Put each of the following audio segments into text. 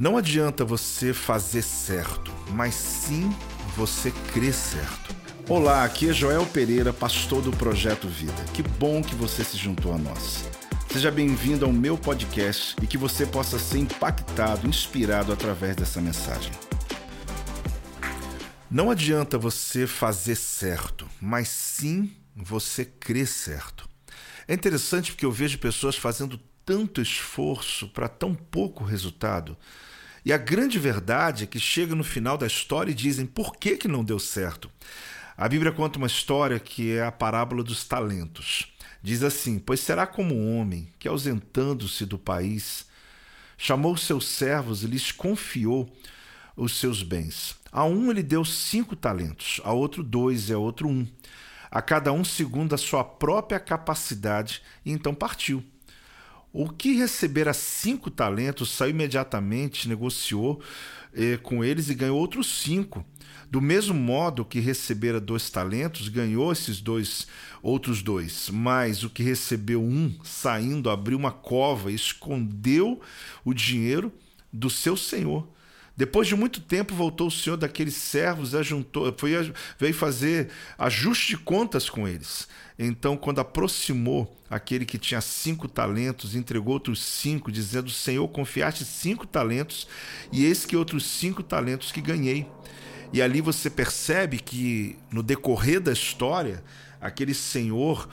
Não adianta você fazer certo, mas sim você crer certo. Olá, aqui é Joel Pereira, pastor do Projeto Vida. Que bom que você se juntou a nós. Seja bem-vindo ao meu podcast e que você possa ser impactado, inspirado através dessa mensagem. Não adianta você fazer certo, mas sim você crer certo. É interessante porque eu vejo pessoas fazendo tanto esforço para tão pouco resultado. E a grande verdade é que chega no final da história e dizem por que, que não deu certo. A Bíblia conta uma história que é a parábola dos talentos. Diz assim: Pois será como um homem que, ausentando-se do país, chamou seus servos e lhes confiou os seus bens. A um ele deu cinco talentos, a outro dois e a outro um, a cada um segundo a sua própria capacidade, e então partiu. O que recebera cinco talentos saiu imediatamente, negociou eh, com eles e ganhou outros cinco. Do mesmo modo que recebera dois talentos, ganhou esses dois outros dois. Mas o que recebeu um, saindo, abriu uma cova escondeu o dinheiro do seu senhor. Depois de muito tempo, voltou o senhor daqueles servos, ajuntou, foi, veio fazer ajuste de contas com eles. Então, quando aproximou aquele que tinha cinco talentos, entregou outros cinco, dizendo: Senhor, confiaste cinco talentos, e eis que outros cinco talentos que ganhei. E ali você percebe que, no decorrer da história, aquele senhor,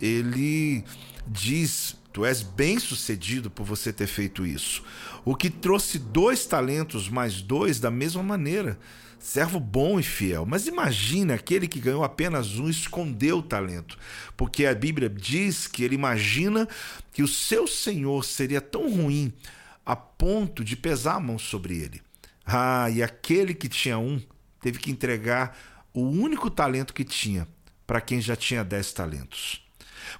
ele diz Tu és bem sucedido por você ter feito isso. O que trouxe dois talentos mais dois da mesma maneira. Servo bom e fiel. Mas imagina aquele que ganhou apenas um escondeu o talento. Porque a Bíblia diz que ele imagina que o seu senhor seria tão ruim a ponto de pesar a mão sobre ele. Ah, e aquele que tinha um teve que entregar o único talento que tinha para quem já tinha dez talentos.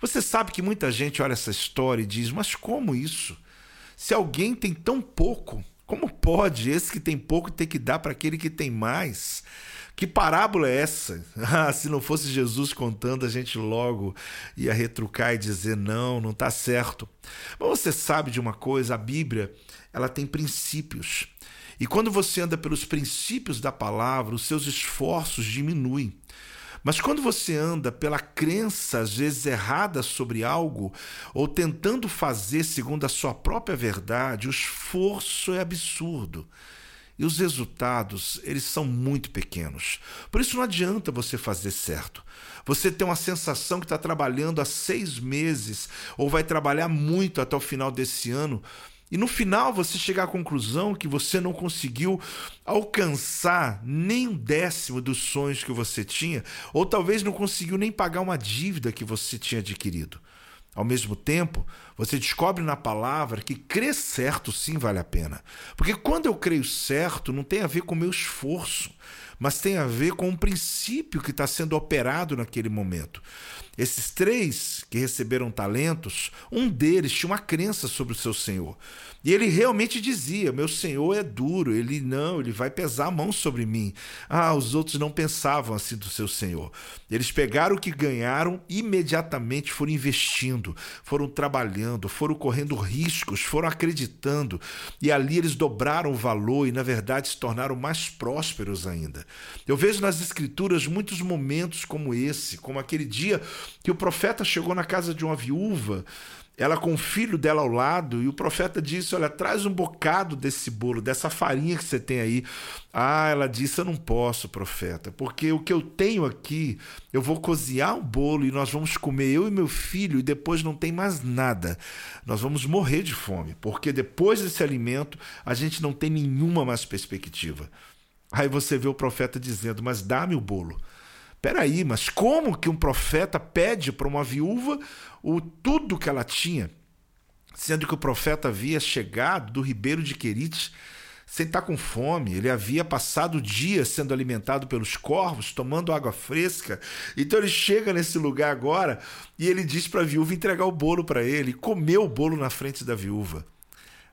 Você sabe que muita gente olha essa história e diz: mas como isso? Se alguém tem tão pouco, como pode esse que tem pouco ter que dar para aquele que tem mais? Que parábola é essa? Ah, se não fosse Jesus contando, a gente logo ia retrucar e dizer não, não está certo. Mas você sabe de uma coisa, a Bíblia, ela tem princípios. E quando você anda pelos princípios da palavra, os seus esforços diminuem. Mas quando você anda pela crença, às vezes errada, sobre algo, ou tentando fazer segundo a sua própria verdade, o esforço é absurdo. E os resultados, eles são muito pequenos. Por isso não adianta você fazer certo. Você tem uma sensação que está trabalhando há seis meses, ou vai trabalhar muito até o final desse ano, e no final você chegar à conclusão que você não conseguiu alcançar nem um décimo dos sonhos que você tinha, ou talvez não conseguiu nem pagar uma dívida que você tinha adquirido. Ao mesmo tempo, você descobre na palavra que crer certo sim vale a pena. Porque quando eu creio certo, não tem a ver com o meu esforço, mas tem a ver com um princípio que está sendo operado naquele momento. Esses três que receberam talentos, um deles tinha uma crença sobre o seu senhor. E ele realmente dizia: Meu senhor é duro, ele não, ele vai pesar a mão sobre mim. Ah, os outros não pensavam assim do seu senhor. Eles pegaram o que ganharam, imediatamente foram investindo, foram trabalhando, foram correndo riscos, foram acreditando. E ali eles dobraram o valor e, na verdade, se tornaram mais prósperos ainda. Eu vejo nas Escrituras muitos momentos como esse, como aquele dia que o profeta chegou na casa de uma viúva, ela com o filho dela ao lado, e o profeta disse: Olha, traz um bocado desse bolo, dessa farinha que você tem aí. Ah, ela disse: Eu não posso, profeta, porque o que eu tenho aqui, eu vou cozinhar um bolo e nós vamos comer, eu e meu filho, e depois não tem mais nada. Nós vamos morrer de fome, porque depois desse alimento, a gente não tem nenhuma mais perspectiva. Aí você vê o profeta dizendo: Mas dá-me o bolo. Peraí, mas como que um profeta pede para uma viúva o tudo que ela tinha? Sendo que o profeta havia chegado do ribeiro de Querite sem estar com fome, ele havia passado o dia sendo alimentado pelos corvos, tomando água fresca. Então ele chega nesse lugar agora e ele diz para a viúva entregar o bolo para ele, comeu o bolo na frente da viúva.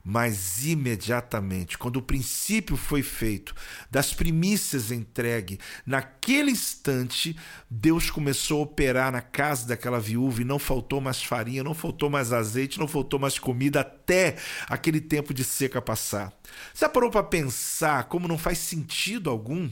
Mas imediatamente, quando o princípio foi feito, das primícias entregue, naquele instante, Deus começou a operar na casa daquela viúva e não faltou mais farinha, não faltou mais azeite, não faltou mais comida, até aquele tempo de seca passar. Você parou para pensar como não faz sentido algum?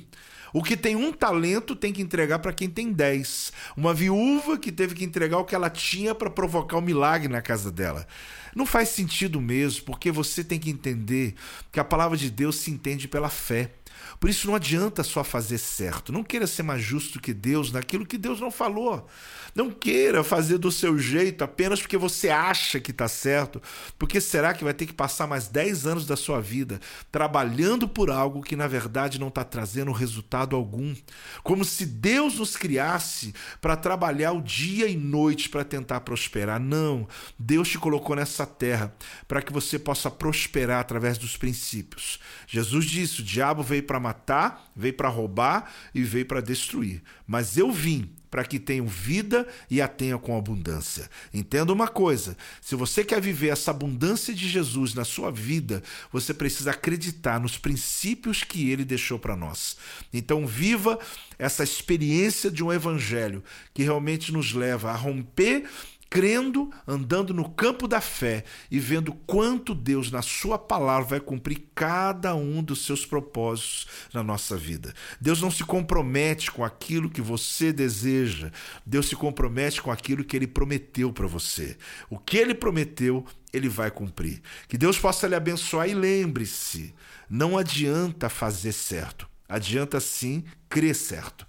O que tem um talento tem que entregar para quem tem dez. Uma viúva que teve que entregar o que ela tinha para provocar um milagre na casa dela. Não faz sentido mesmo, porque você tem que entender que a palavra de Deus se entende pela fé. Por isso não adianta só fazer certo. Não queira ser mais justo que Deus naquilo que Deus não falou. Não queira fazer do seu jeito apenas porque você acha que está certo. Porque será que vai ter que passar mais 10 anos da sua vida trabalhando por algo que na verdade não está trazendo resultado algum? Como se Deus nos criasse para trabalhar o dia e noite para tentar prosperar. Não. Deus te colocou nessa terra para que você possa prosperar através dos princípios. Jesus disse: o diabo veio para matar, veio para roubar e veio para destruir. Mas eu vim para que tenham vida e a tenham com abundância. Entenda uma coisa: se você quer viver essa abundância de Jesus na sua vida, você precisa acreditar nos princípios que ele deixou para nós. Então, viva essa experiência de um evangelho que realmente nos leva a romper crendo, andando no campo da fé e vendo quanto Deus, na Sua palavra, vai cumprir cada um dos seus propósitos na nossa vida. Deus não se compromete com aquilo que você deseja, Deus se compromete com aquilo que Ele prometeu para você. O que Ele prometeu, Ele vai cumprir. Que Deus possa lhe abençoar e lembre-se: não adianta fazer certo, adianta sim crer certo.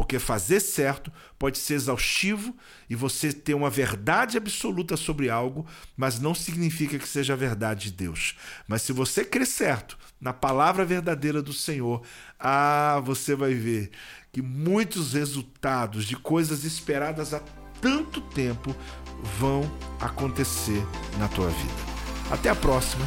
Porque fazer certo pode ser exaustivo e você ter uma verdade absoluta sobre algo, mas não significa que seja a verdade de Deus. Mas se você crer certo na palavra verdadeira do Senhor, ah, você vai ver que muitos resultados de coisas esperadas há tanto tempo vão acontecer na tua vida. Até a próxima.